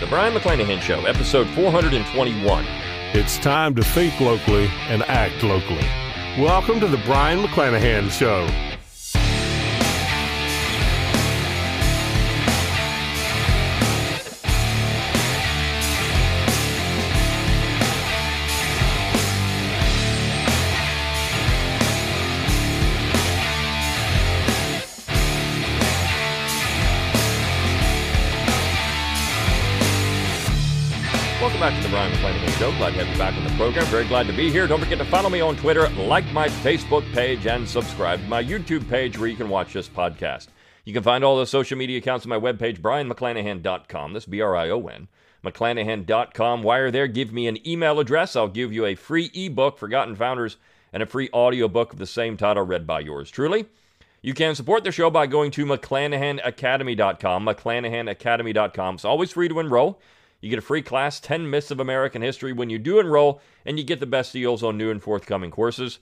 The Brion McClanahan Show, episode 421. It's time to think locally and act locally. Welcome to the Brion McClanahan Show. Welcome back to the Brion McClanahan Show. Glad to have you back on the program. Very glad to be here. Don't forget to follow me on Twitter, like my Facebook page, and subscribe to my YouTube page where you can watch this podcast. You can find all the social media accounts on my webpage, brionmcclanahan.com. That's B R I O N. McClanahan.com. While you're there, give me an email address. I'll give you a free ebook, Forgotten Founders, and a free audiobook of the same title read by yours truly. You can support the show by going to McClanahanacademy.com. McClanahanacademy.com. It's always free to enroll. You get a free class, 10 Myths of American History, when you do enroll, and you get the best deals on new and forthcoming courses.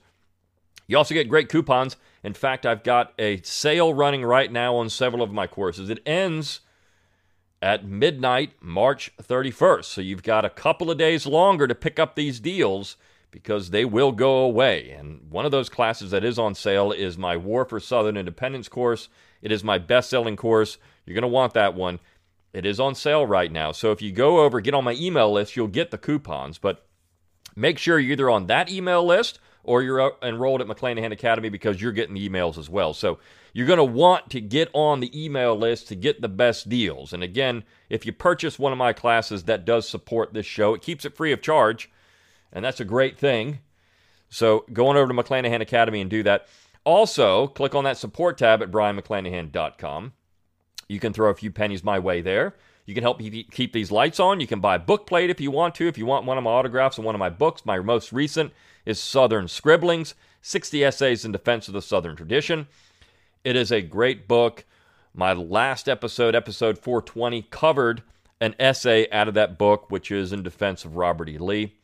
You also get great coupons. In fact, I've got a sale running right now on several of my courses. It ends at midnight, March 31st. So you've got a couple of days longer to pick up these deals because they will go away. And one of those classes that is on sale is my War for Southern Independence course. It is my best selling course. You're going to want that one. It is on sale right now. So if you go over, get on my email list, you'll get the coupons. But make sure you're either on that email list or you're enrolled at McClanahan Academy because you're getting the emails as well. So you're going to want to get on the email list to get the best deals. And again, if you purchase one of my classes that does support this show, it keeps it free of charge. And that's a great thing. So go on over to McClanahan Academy and do that. Also, click on that support tab at brionmcclanahan.com. You can throw a few pennies my way there. You can help me keep these lights on. You can buy a book plate if you want to. If you want one of my autographs and one of my books, my most recent is Southern Scribblings 60 Essays in Defense of the Southern Tradition. It is a great book. My last episode, episode 420, covered an essay out of that book, which is in defense of Robert E. Lee.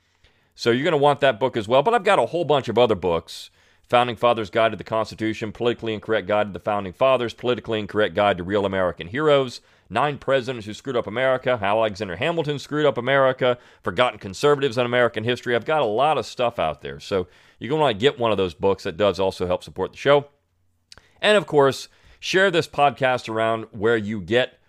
So you're going to want that book as well. But I've got a whole bunch of other books Founding Fathers Guide to the Constitution, Politically Incorrect Guide to the Founding Fathers, Politically Incorrect Guide to Real American Heroes, Nine Presidents Who Screwed Up America, How Alexander Hamilton Screwed Up America, Forgotten Conservatives in American History. I've got a lot of stuff out there. So you're going to want to get one of those books. That does also help support the show. And of course, share this podcast around where you get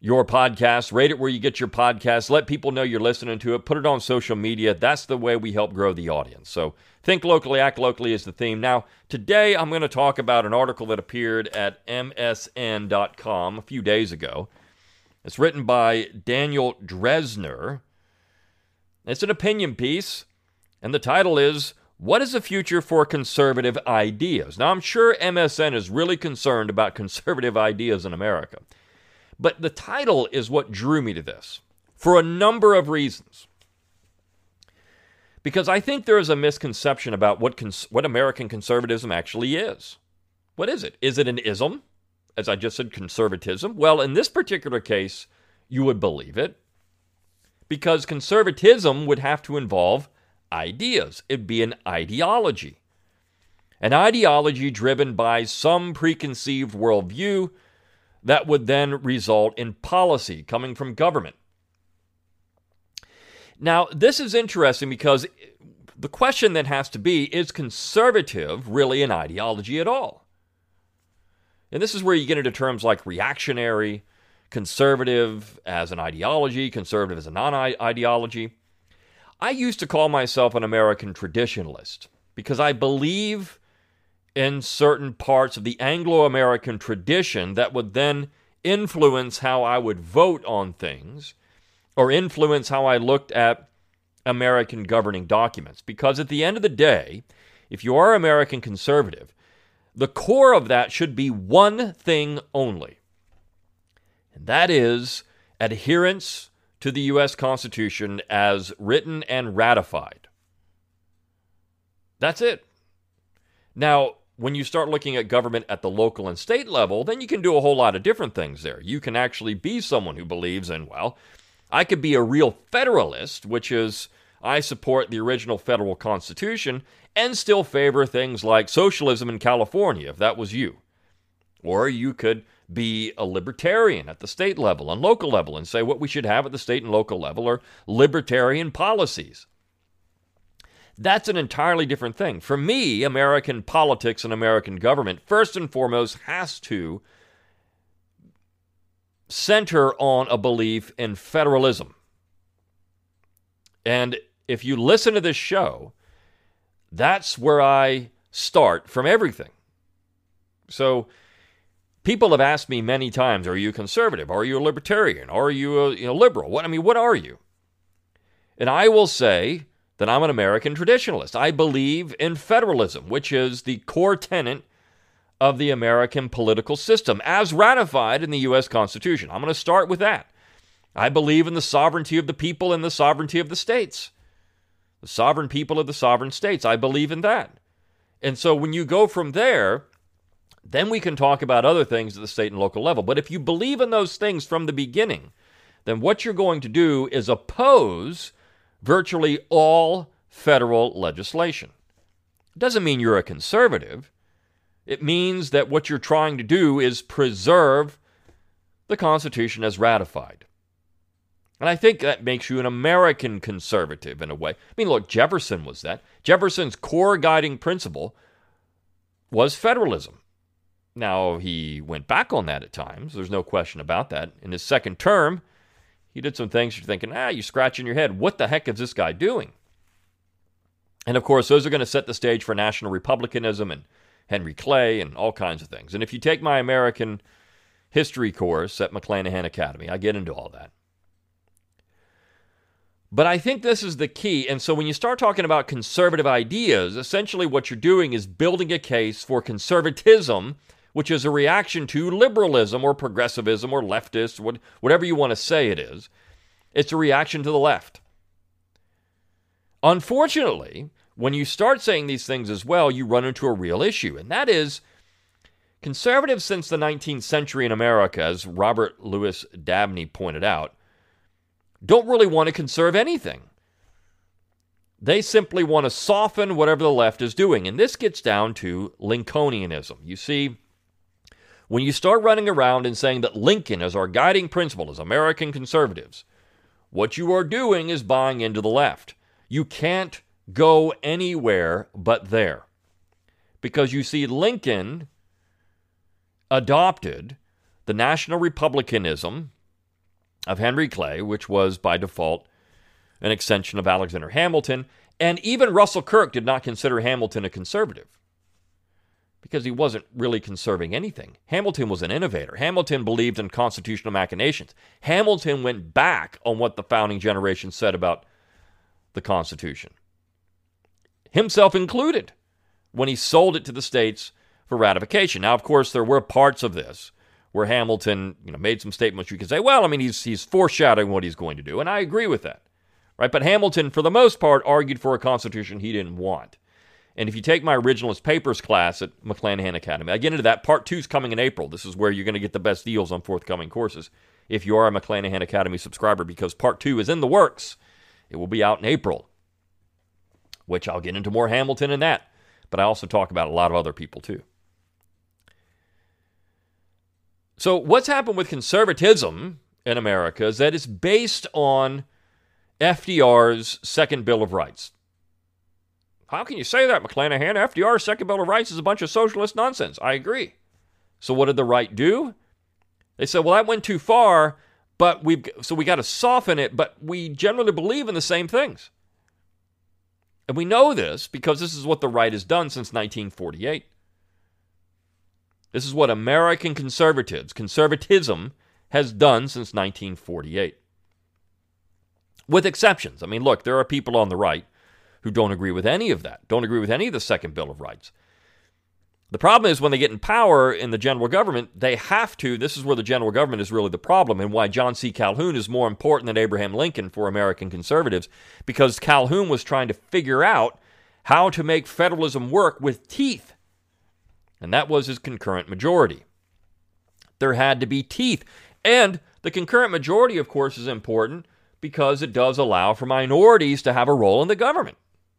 your podcast. Rate it where you get your podcast. Let people know you're listening to it. Put it on social media. That's the way we help grow the audience. So, think locally, act locally is the theme. Now, today I'm going to talk about an article that appeared at MSN.com a few days ago. It's written by Daniel Drezner. It's an opinion piece, and the title is What is the Future for Conservative Ideas? Now, I'm sure MSN is really concerned about conservative ideas in America. But the title is what drew me to this for a number of reasons. Because I think there is a misconception about what, cons- what American conservatism actually is. What is it? Is it an ism? As I just said, conservatism? Well, in this particular case, you would believe it. Because conservatism would have to involve ideas, it'd be an ideology. An ideology driven by some preconceived worldview that would then result in policy coming from government. Now, this is interesting because the question then has to be is conservative really an ideology at all? And this is where you get into terms like reactionary, conservative as an ideology, conservative as a non ideology. I used to call myself an American traditionalist because I believe in certain parts of the Anglo American tradition that would then influence how I would vote on things or influence how I looked at American governing documents. Because at the end of the day, if you are American conservative, the core of that should be one thing only, and that is adherence to the U.S. Constitution as written and ratified. That's it. Now, when you start looking at government at the local and state level, then you can do a whole lot of different things there. You can actually be someone who believes in, well, I could be a real federalist, which is I support the original federal constitution and still favor things like socialism in California, if that was you. Or you could be a libertarian at the state level and local level and say what we should have at the state and local level are libertarian policies. That's an entirely different thing. For me, American politics and American government, first and foremost, has to center on a belief in federalism. And if you listen to this show, that's where I start from everything. So, people have asked me many times, "Are you conservative? Are you a libertarian? Are you a you know, liberal? What I mean, what are you?" And I will say that I'm an American traditionalist. I believe in federalism, which is the core tenet of the American political system, as ratified in the U.S. Constitution. I'm going to start with that. I believe in the sovereignty of the people and the sovereignty of the states. The sovereign people of the sovereign states. I believe in that. And so when you go from there, then we can talk about other things at the state and local level. But if you believe in those things from the beginning, then what you're going to do is oppose virtually all federal legislation. It doesn't mean you're a conservative. It means that what you're trying to do is preserve the Constitution as ratified. And I think that makes you an American conservative in a way. I mean, look, Jefferson was that. Jefferson's core guiding principle was federalism. Now, he went back on that at times. There's no question about that. In his second term, he did some things you're thinking, ah, you're scratching your head. What the heck is this guy doing? And of course, those are going to set the stage for national republicanism and Henry Clay and all kinds of things. And if you take my American history course at McClanahan Academy, I get into all that. But I think this is the key. And so when you start talking about conservative ideas, essentially what you're doing is building a case for conservatism, which is a reaction to liberalism or progressivism or leftist, whatever you want to say it is. It's a reaction to the left. Unfortunately, when you start saying these things as well, you run into a real issue, and that is conservatives since the 19th century in America, as Robert Lewis Dabney pointed out, don't really want to conserve anything. They simply want to soften whatever the left is doing. And this gets down to Lincolnianism. You see, when you start running around and saying that Lincoln is our guiding principle as American conservatives, what you are doing is buying into the left. You can't go anywhere but there. Because you see, Lincoln adopted the national republicanism of Henry Clay, which was by default an extension of Alexander Hamilton. And even Russell Kirk did not consider Hamilton a conservative because he wasn't really conserving anything. Hamilton was an innovator. Hamilton believed in constitutional machinations. Hamilton went back on what the founding generation said about the Constitution, himself included, when he sold it to the states for ratification. Now, of course, there were parts of this where Hamilton, you know, made some statements you could say, well, I mean, he's he's foreshadowing what he's going to do, and I agree with that. Right? But Hamilton, for the most part, argued for a constitution he didn't want. And if you take my originalist papers class at McClanahan Academy, I get into that. Part two is coming in April. This is where you're going to get the best deals on forthcoming courses if you are a McClanahan Academy subscriber, because part two is in the works. It will be out in April, which I'll get into more Hamilton in that. But I also talk about a lot of other people too. So, what's happened with conservatism in America is that it's based on FDR's Second Bill of Rights. How can you say that, McClanahan? FDR's Second Bill of Rights is a bunch of socialist nonsense. I agree. So, what did the right do? They said, well, that went too far, but we've so we got to soften it, but we generally believe in the same things. And we know this because this is what the right has done since 1948. This is what American conservatives, conservatism, has done since 1948. With exceptions. I mean, look, there are people on the right who don't agree with any of that, don't agree with any of the Second Bill of Rights. The problem is when they get in power in the general government, they have to. This is where the general government is really the problem, and why John C. Calhoun is more important than Abraham Lincoln for American conservatives, because Calhoun was trying to figure out how to make federalism work with teeth and that was his concurrent majority. There had to be teeth. And the concurrent majority, of course, is important because it does allow for minorities to have a role in the government,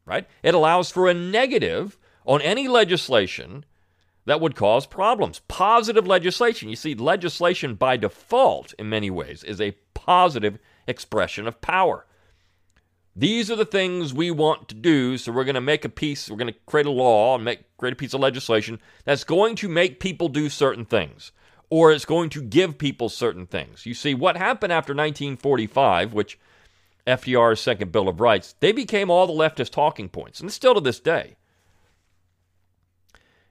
right? It allows for a negative on any legislation that would cause problems. Positive legislation. You see, legislation by default, in many ways, is a positive expression of power. These are the things we want to do, so we're going to make a piece, we're going to create a law and make create a piece of legislation that's going to make people do certain things or it's going to give people certain things. You see what happened after 1945, which FDR's second Bill of Rights, they became all the leftist talking points, and still to this day.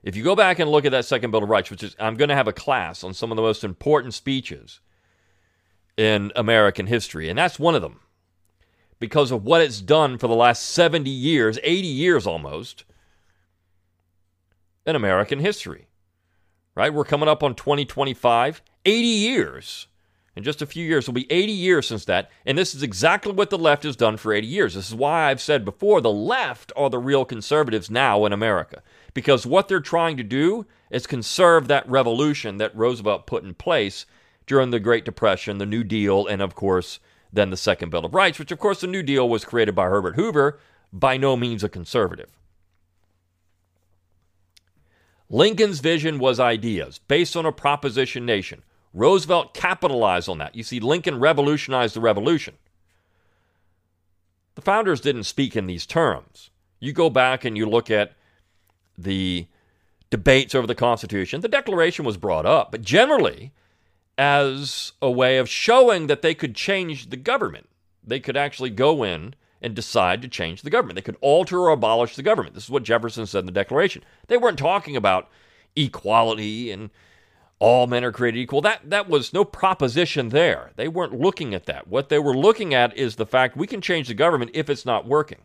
If you go back and look at that second Bill of Rights, which is I'm going to have a class on some of the most important speeches in American history, and that's one of them because of what it's done for the last 70 years, 80 years almost, in American history. Right? We're coming up on 2025, 80 years. In just a few years, it'll be 80 years since that. And this is exactly what the left has done for 80 years. This is why I've said before the left are the real conservatives now in America. Because what they're trying to do is conserve that revolution that Roosevelt put in place during the Great Depression, the New Deal, and of course, then the Second Bill of Rights, which, of course, the New Deal was created by Herbert Hoover, by no means a conservative. Lincoln's vision was ideas based on a proposition nation. Roosevelt capitalized on that. You see, Lincoln revolutionized the revolution. The founders didn't speak in these terms. You go back and you look at the debates over the Constitution, the Declaration was brought up, but generally, as a way of showing that they could change the government. They could actually go in and decide to change the government. They could alter or abolish the government. This is what Jefferson said in the Declaration. They weren't talking about equality and all men are created equal. That that was no proposition there. They weren't looking at that. What they were looking at is the fact we can change the government if it's not working.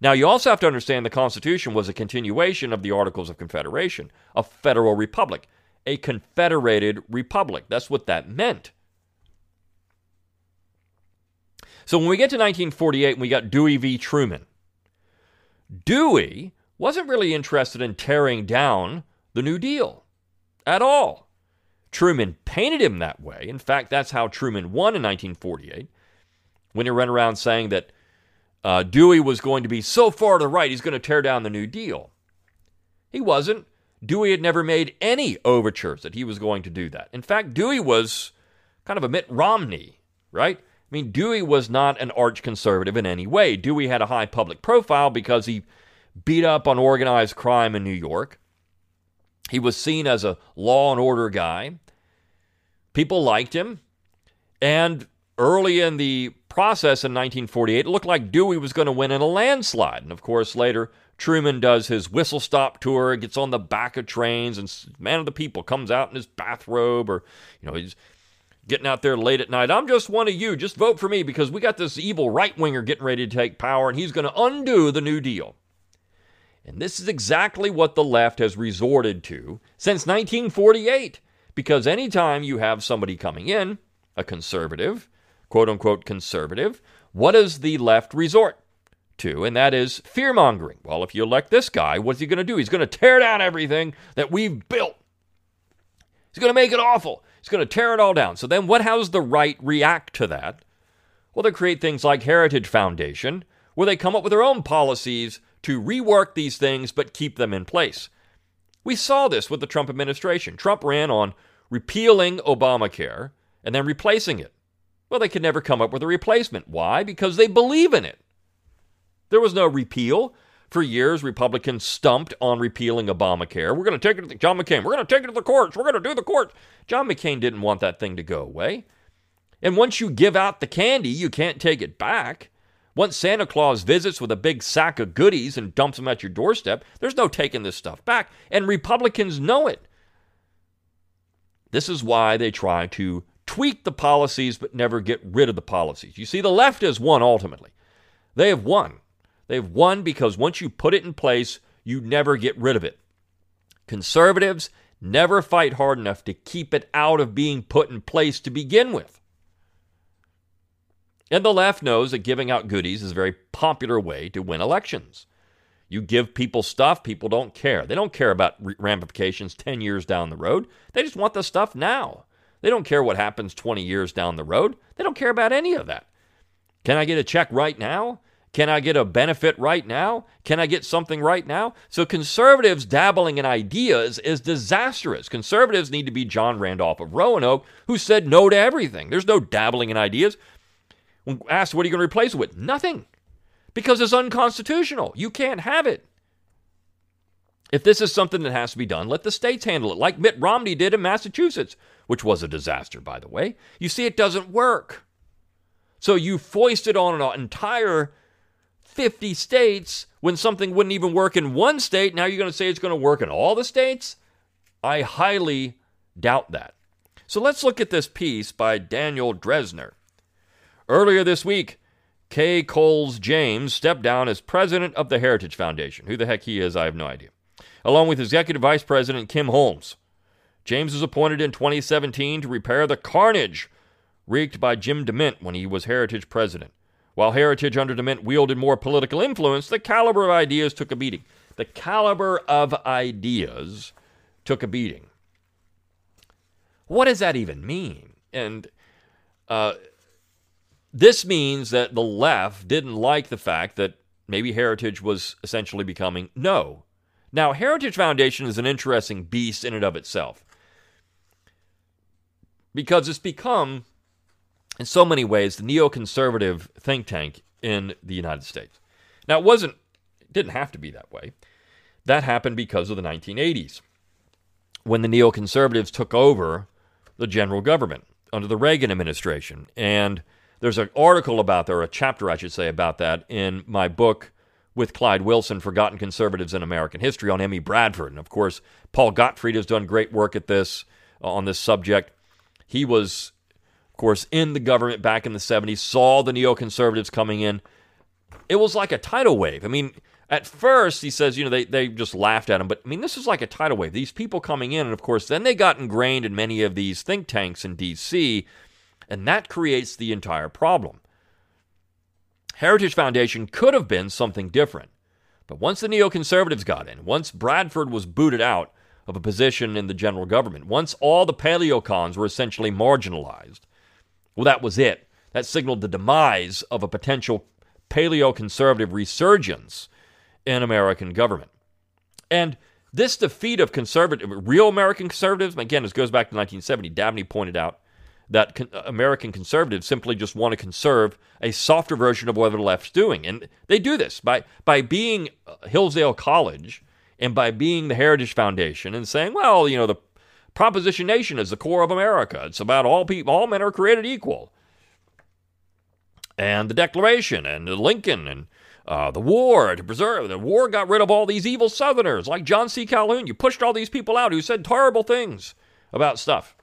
Now you also have to understand the Constitution was a continuation of the Articles of Confederation, a federal republic a confederated republic. That's what that meant. So when we get to 1948, we got Dewey v. Truman. Dewey wasn't really interested in tearing down the New Deal at all. Truman painted him that way. In fact, that's how Truman won in 1948 when he ran around saying that uh, Dewey was going to be so far to the right, he's going to tear down the New Deal. He wasn't. Dewey had never made any overtures that he was going to do that. In fact, Dewey was kind of a Mitt Romney, right? I mean, Dewey was not an arch conservative in any way. Dewey had a high public profile because he beat up on organized crime in New York. He was seen as a law and order guy. People liked him. And early in the process in 1948, it looked like Dewey was going to win in a landslide. And of course, later, Truman does his whistle stop tour, gets on the back of trains, and man of the people comes out in his bathrobe, or you know he's getting out there late at night. I'm just one of you. Just vote for me because we got this evil right winger getting ready to take power, and he's going to undo the New Deal. And this is exactly what the left has resorted to since 1948. Because anytime you have somebody coming in, a conservative, quote unquote conservative, what does the left resort to, and that is fear mongering. Well, if you elect this guy, what's he going to do? He's going to tear down everything that we've built. He's going to make it awful. He's going to tear it all down. So then, what? Does the right react to that? Well, they create things like Heritage Foundation, where they come up with their own policies to rework these things but keep them in place. We saw this with the Trump administration. Trump ran on repealing Obamacare and then replacing it. Well, they could never come up with a replacement. Why? Because they believe in it. There was no repeal. For years, Republicans stumped on repealing Obamacare. We're going to take it to the, John McCain. We're going to take it to the courts. We're going to do the courts. John McCain didn't want that thing to go away. And once you give out the candy, you can't take it back. Once Santa Claus visits with a big sack of goodies and dumps them at your doorstep, there's no taking this stuff back. And Republicans know it. This is why they try to tweak the policies but never get rid of the policies. You see, the left has won ultimately. They have won. They've won because once you put it in place, you never get rid of it. Conservatives never fight hard enough to keep it out of being put in place to begin with. And the left knows that giving out goodies is a very popular way to win elections. You give people stuff, people don't care. They don't care about ramifications 10 years down the road. They just want the stuff now. They don't care what happens 20 years down the road. They don't care about any of that. Can I get a check right now? Can I get a benefit right now? Can I get something right now? So, conservatives dabbling in ideas is disastrous. Conservatives need to be John Randolph of Roanoke, who said no to everything. There's no dabbling in ideas. When asked, what are you going to replace it with? Nothing. Because it's unconstitutional. You can't have it. If this is something that has to be done, let the states handle it, like Mitt Romney did in Massachusetts, which was a disaster, by the way. You see, it doesn't work. So you foist it on an entire 50 states when something wouldn't even work in one state. Now you're going to say it's going to work in all the states? I highly doubt that. So let's look at this piece by Daniel Drezner. Earlier this week, Kay Coles James stepped down as president of the Heritage Foundation. Who the heck he is, I have no idea. Along with executive vice president Kim Holmes. James was appointed in 2017 to repair the carnage wreaked by Jim DeMint when he was Heritage president. While Heritage under DeMint wielded more political influence, the caliber of ideas took a beating. The caliber of ideas took a beating. What does that even mean? And uh, this means that the left didn't like the fact that maybe Heritage was essentially becoming no. Now, Heritage Foundation is an interesting beast in and of itself because it's become in so many ways the neoconservative think tank in the United States. Now, it wasn't, it didn't have to be that way. That happened because of the 1980s, when the neoconservatives took over the general government under the Reagan administration. And there's an article about or a chapter, I should say, about that in my book with Clyde Wilson, Forgotten Conservatives in American History, on M.E. Bradford. And of course, Paul Gottfried has done great work at this, uh, on this subject. He was of course, in the government back in the 70s, saw the neoconservatives coming in. It was like a tidal wave. I mean, at first, he says, you know, they, they just laughed at him. But I mean, this is like a tidal wave. These people coming in, and of course, then they got ingrained in many of these think tanks in D.C., and that creates the entire problem. Heritage Foundation could have been something different. But once the neoconservatives got in, once Bradford was booted out of a position in the general government, once all the paleocons were essentially marginalized, well, that was it. That signaled the demise of a potential paleoconservative resurgence in American government. And this defeat of conservative, real American conservatives, again, this goes back to 1970. Dabney pointed out that con- American conservatives simply just want to conserve a softer version of what the left's doing. And they do this by, by being Hillsdale College and by being the Heritage Foundation and saying, well, you know, the Proposition Nation is the core of America. It's about all people, all men are created equal. And the Declaration and Lincoln and uh, the war to preserve the war got rid of all these evil Southerners like John C. Calhoun. You pushed all these people out who said terrible things about stuff.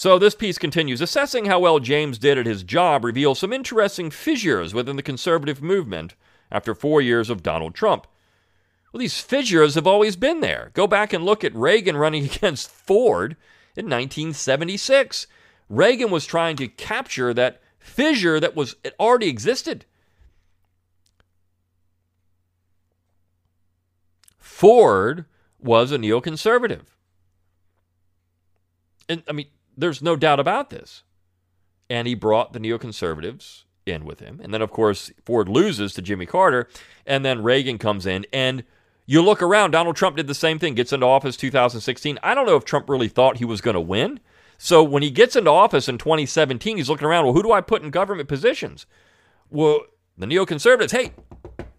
So this piece continues. Assessing how well James did at his job reveals some interesting fissures within the conservative movement after four years of Donald Trump. Well, these fissures have always been there. Go back and look at Reagan running against Ford in 1976. Reagan was trying to capture that fissure that was it already existed. Ford was a neoconservative. And I mean, there's no doubt about this. And he brought the neoconservatives in with him. And then, of course, Ford loses to Jimmy Carter. And then Reagan comes in and you look around, Donald Trump did the same thing, gets into office 2016. I don't know if Trump really thought he was going to win. So when he gets into office in 2017, he's looking around, well, who do I put in government positions? Well, the neoconservatives, hey,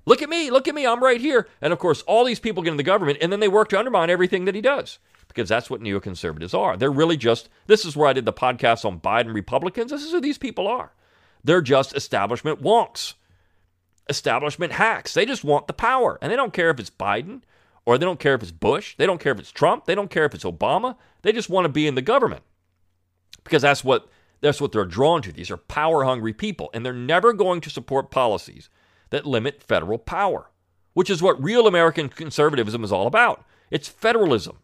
look at me, look at me, I'm right here. And of course, all these people get in the government and then they work to undermine everything that he does because that's what neoconservatives are. They're really just, this is where I did the podcast on Biden Republicans. This is who these people are. They're just establishment wonks establishment hacks. They just want the power. And they don't care if it's Biden or they don't care if it's Bush. They don't care if it's Trump. They don't care if it's Obama. They just want to be in the government. Because that's what that's what they're drawn to. These are power hungry people and they're never going to support policies that limit federal power, which is what real American conservatism is all about. It's federalism.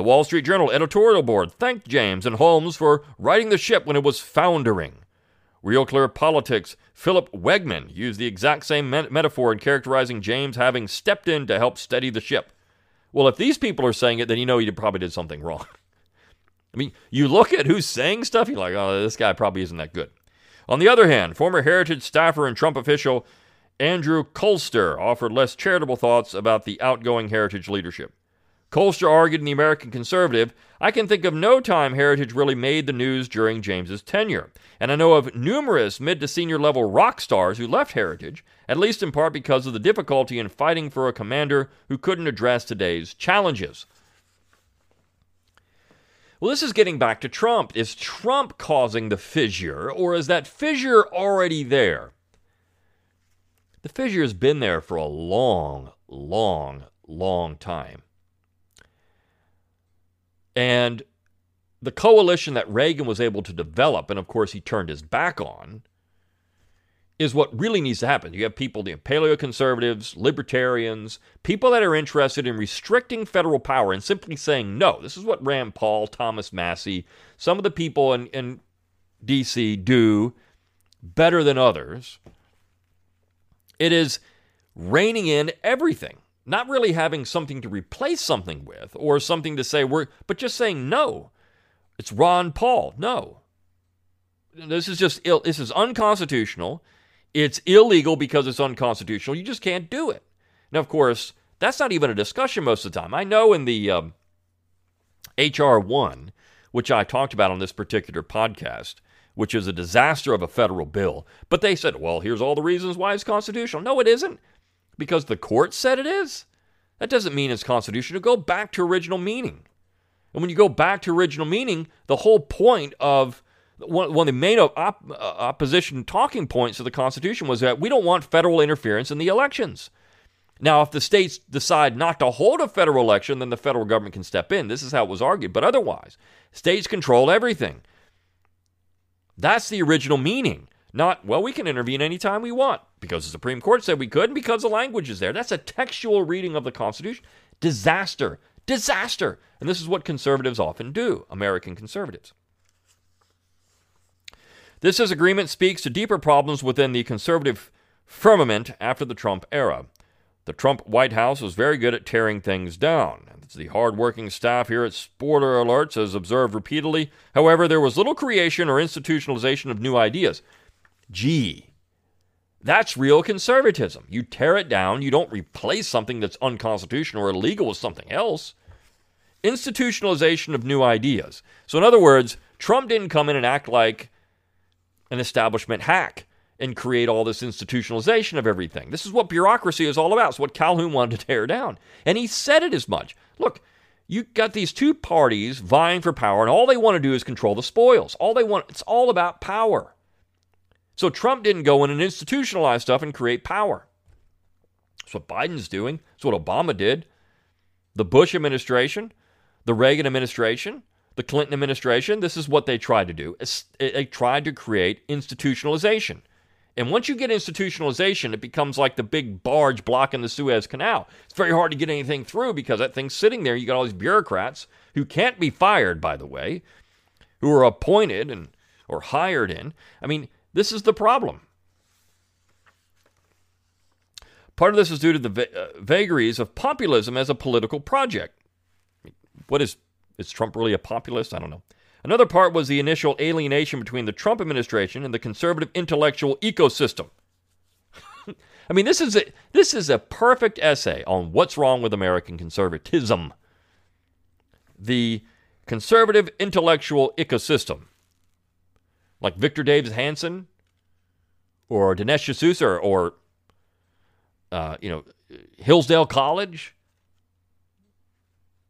The Wall Street Journal editorial board thanked James and Holmes for righting the ship when it was foundering. Real Clear Politics, Philip Wegmann used the exact same metaphor in characterizing James having stepped in to help steady the ship. Well, if these people are saying it, then you know he probably did something wrong. I mean, you look at who's saying stuff, you're like, oh, this guy probably isn't that good. On the other hand, former Heritage staffer and Trump official Andrew Kloster offered less charitable thoughts about the outgoing Heritage leadership. Kloster argued in the American Conservative, I can think of no time Heritage really made the news during James's tenure, and I know of numerous mid to senior level rock stars who left Heritage, at least in part because of the difficulty in fighting for a commander who couldn't address today's challenges. Well, this is getting back to Trump. Is Trump causing the fissure, or is that fissure already there? The fissure has been there for a long, long, long time. And the coalition that Reagan was able to develop, and of course he turned his back on, is what really needs to happen. You have people, the paleoconservatives, libertarians, people that are interested in restricting federal power and simply saying no. This is what Rand Paul, Thomas Massie, some of the people in, in D.C. do better than others. It is reining in everything not really having something to replace something with or something to say we're but just saying no. It's ron paul. No. This is just ill this is unconstitutional. It's illegal because it's unconstitutional. You just can't do it. Now of course that's not even a discussion most of the time. I know in the um, hr1 which i talked about on this particular podcast which is a disaster of a federal bill but they said well here's all the reasons why it's constitutional. No it isn't because the court said it is. That doesn't mean it's constitutional. Go back to original meaning. And when you go back to original meaning, the whole point of one, of the main op- uh, opposition talking points of the Constitution was that we don't want federal interference in the elections. Now, if the states decide not to hold a federal election, then the federal government can step in. This is how it was argued. But otherwise, states control everything. That's the original meaning. Not, well, we can intervene anytime we want because the Supreme Court said we could and because the language is there. That's a textual reading of the Constitution. Disaster. Disaster. And this is what conservatives often do, American conservatives. This disagreement speaks to deeper problems within the conservative firmament after the Trump era. The Trump White House was very good at tearing things down. The hardworking staff here at Spoiler Alerts has observed repeatedly, however, there was little creation or institutionalization of new ideas. Gee, that's real conservatism. You tear it down, you don't replace something that's unconstitutional or illegal with something else. Institutionalization of new ideas. So, in other words, Trump didn't come in and act like an establishment hack and create all this institutionalization of everything. This is what bureaucracy is all about. It's what Calhoun wanted to tear down. And he said it as much. Look, you got these two parties vying for power, and all they want to do is control the spoils. All they want, it's all about power. So Trump didn't go in and institutionalize stuff and create power. That's what Biden's doing. That's what Obama did. The Bush administration, the Reagan administration, the Clinton administration, this is what they tried to do. They tried to create institutionalization. And once you get institutionalization, it becomes like the big barge blocking the Suez Canal. It's very hard to get anything through because that thing's sitting there. You got all these bureaucrats who can't be fired, by the way, who are appointed and or hired in. I mean, this is the problem. Part of this is due to the va- uh, vagaries of populism as a political project. What is is Trump really a populist? I don't know. Another part was the initial alienation between the Trump administration and the conservative intellectual ecosystem. I mean, this is a, this is a perfect essay on what's wrong with American conservatism. The conservative intellectual ecosystem like Victor Davis Hanson or Dinesh D'Souza or, or uh, you know, Hillsdale College.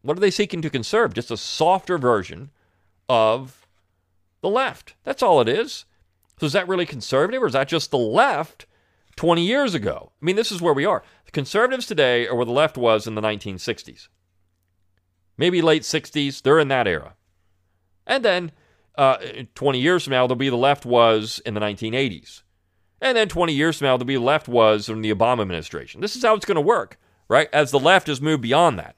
What are they seeking to conserve? Just a softer version of the left. That's all it is. So is that really conservative or is that just the left 20 years ago? I mean, this is where we are. The conservatives today are where the left was in the 1960s. Maybe late 60s, they're in that era. And then uh, 20 years from now, there'll be the left was in the 1980s. And then 20 years from now, there'll be the left was in the Obama administration. This is how it's going to work, right? As the left has moved beyond that.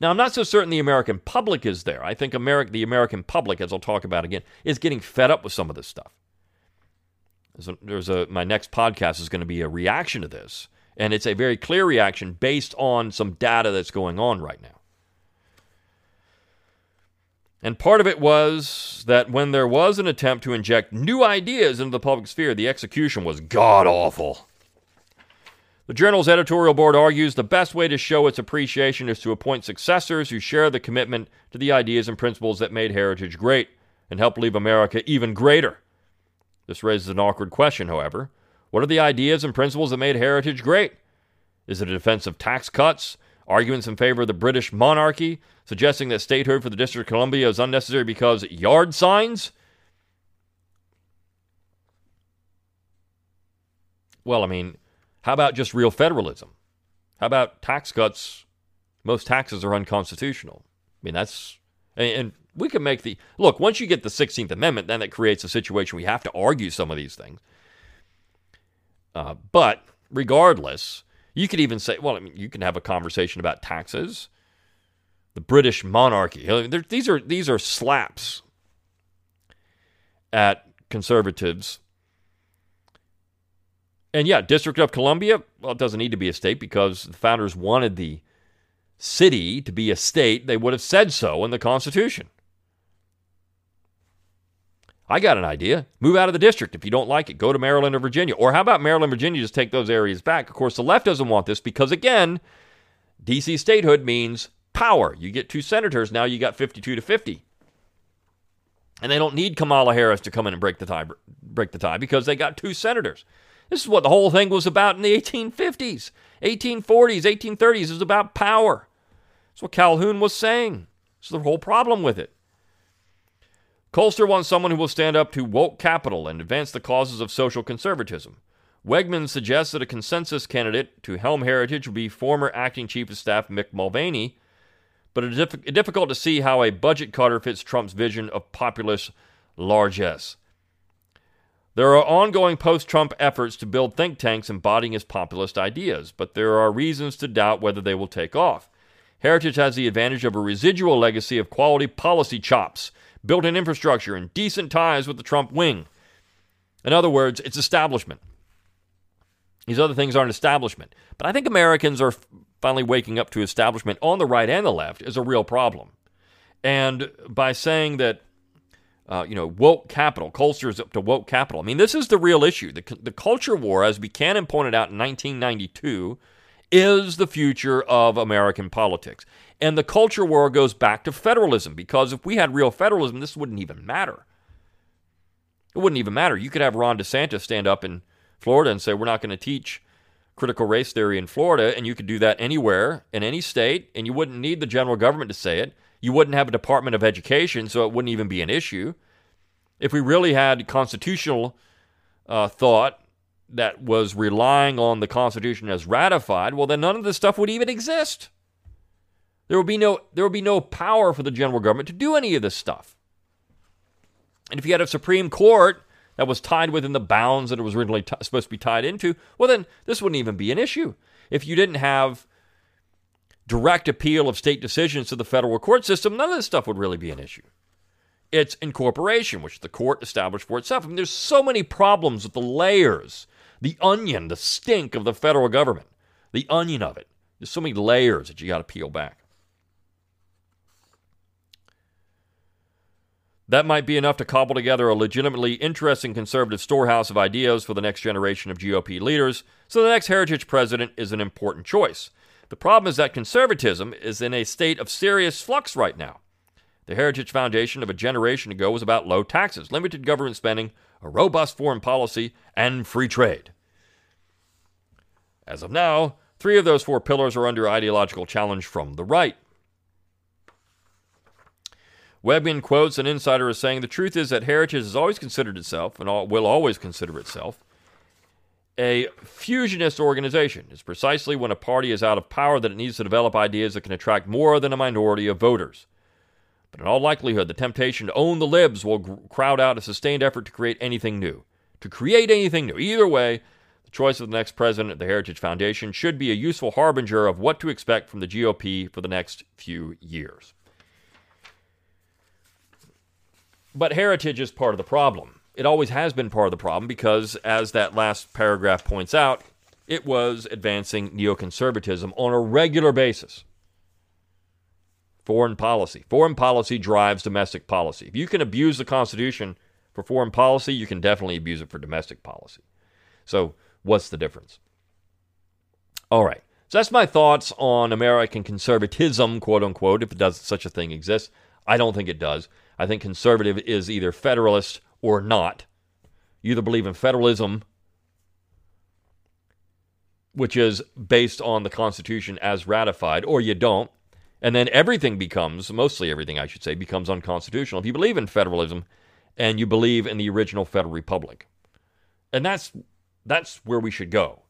Now, I'm not so certain the American public is there. I think America, the American public, as I'll talk about again, is getting fed up with some of this stuff. There's there's a my next podcast is going to be a reaction to this, and it's a very clear reaction based on some data that's going on right now. And part of it was that when there was an attempt to inject new ideas into the public sphere, the execution was god awful. The journal's editorial board argues the best way to show its appreciation is to appoint successors who share the commitment to the ideas and principles that made Heritage great and help leave America even greater. This raises an awkward question, however. What are the ideas and principles that made Heritage great? Is it a defense of tax cuts, arguments in favor of the British monarchy, suggesting that statehood for the District of Columbia is unnecessary because yard signs? Well, I mean, how about just real federalism? How about tax cuts? Most taxes are unconstitutional. I mean, that's, and, we can make the, look, once you get the 16th Amendment, then it creates a situation we have to argue some of these things. Uh, but regardless, you could even say, well, I mean, you can have a conversation about taxes, the British monarchy. These are these are slaps at conservatives and yeah, District of Columbia, well, it doesn't need to be a state because the founders wanted the city to be a state. They would have said so in the Constitution. I got an idea. Move out of the district if you don't like it. Go to Maryland or Virginia. Or how about Maryland, Virginia, just take those areas back? Of course, the left doesn't want this because, again, DC statehood means power. You get two senators, now you got 52 to 50. And they don't need Kamala Harris to come in and break the tie, break the tie because they got two senators. This is what the whole thing was about in the 1850s, 1840s, 1830s. It was about power. That's what Calhoun was saying. That's the whole problem with it. Kloster wants someone who will stand up to woke capital and advance the causes of social conservatism. Wegmann suggests that a consensus candidate to helm heritage would be former acting chief of staff Mick Mulvaney, but it's diff- difficult to see how a budget cutter fits Trump's vision of populist largesse. There are ongoing post Trump efforts to build think tanks embodying his populist ideas, but there are reasons to doubt whether they will take off. Heritage has the advantage of a residual legacy of quality policy chops, built in infrastructure, and decent ties with the Trump wing. In other words, it's establishment. These other things aren't establishment. But I think Americans are finally waking up to establishment on the right and the left is a real problem. And by saying that uh, you know, woke capital. culture is up to woke capital. I mean, this is the real issue. The, the culture war, as Buchanan pointed out in 1992, is the future of American politics. And the culture war goes back to federalism because if we had real federalism, this wouldn't even matter. It wouldn't even matter. You could have Ron DeSantis stand up in Florida and say, We're not going to teach critical race theory in Florida, and you could do that anywhere in any state, and you wouldn't need the general government to say it. You wouldn't have a Department of Education, so it wouldn't even be an issue. If we really had constitutional uh, thought that was relying on the Constitution as ratified, well, then none of this stuff would even exist. There would be no there would be no power for the general government to do any of this stuff. And if you had a Supreme Court that was tied within the bounds that it was originally t- supposed to be tied into, well, then this wouldn't even be an issue. If you didn't have direct appeal of state decisions to the federal court system, none of this stuff would really be an issue. It's incorporation, which the court established for itself. I mean, there's so many problems with the layers, the onion, the stink of the federal government, the onion of it. There's so many layers that you got to peel back. That might be enough to cobble together a legitimately interesting conservative storehouse of ideas for the next generation of GOP leaders, so the next Heritage president is an important choice. The problem is that conservatism is in a state of serious flux right now. The Heritage Foundation of a generation ago was about low taxes, limited government spending, a robust foreign policy, and free trade. As of now, three of those four pillars are under ideological challenge from the right. Wegmann quotes an insider as saying, The truth is that Heritage has always considered itself, and will always consider itself, a fusionist organization. It's precisely when a party is out of power that it needs to develop ideas that can attract more than a minority of voters. But in all likelihood, the temptation to own the libs will crowd out a sustained effort to create anything new. To create anything new. Either way, the choice of the next president of the Heritage Foundation should be a useful harbinger of what to expect from the GOP for the next few years. But heritage is part of the problem it always has been part of the problem because, as that last paragraph points out, it was advancing neoconservatism on a regular basis foreign policy. Foreign policy drives domestic policy. If you can abuse the Constitution for foreign policy, you can definitely abuse it for domestic policy. So, what's the difference? All right. So that's my thoughts on American conservatism, quote unquote, if it does such a thing exist. I don't think it does. I think conservative is either federalist or not. You either believe in federalism, which is based on the Constitution as ratified, or you don't. And then everything becomes, mostly everything I should say, becomes unconstitutional if you believe in federalism and you believe in the original Federal Republic. And that's that's where we should go.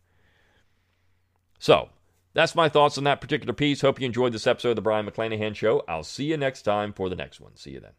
So, that's my thoughts on that particular piece. Hope you enjoyed this episode of the Brion McClanahan Show. I'll see you next time for the next one. See you then.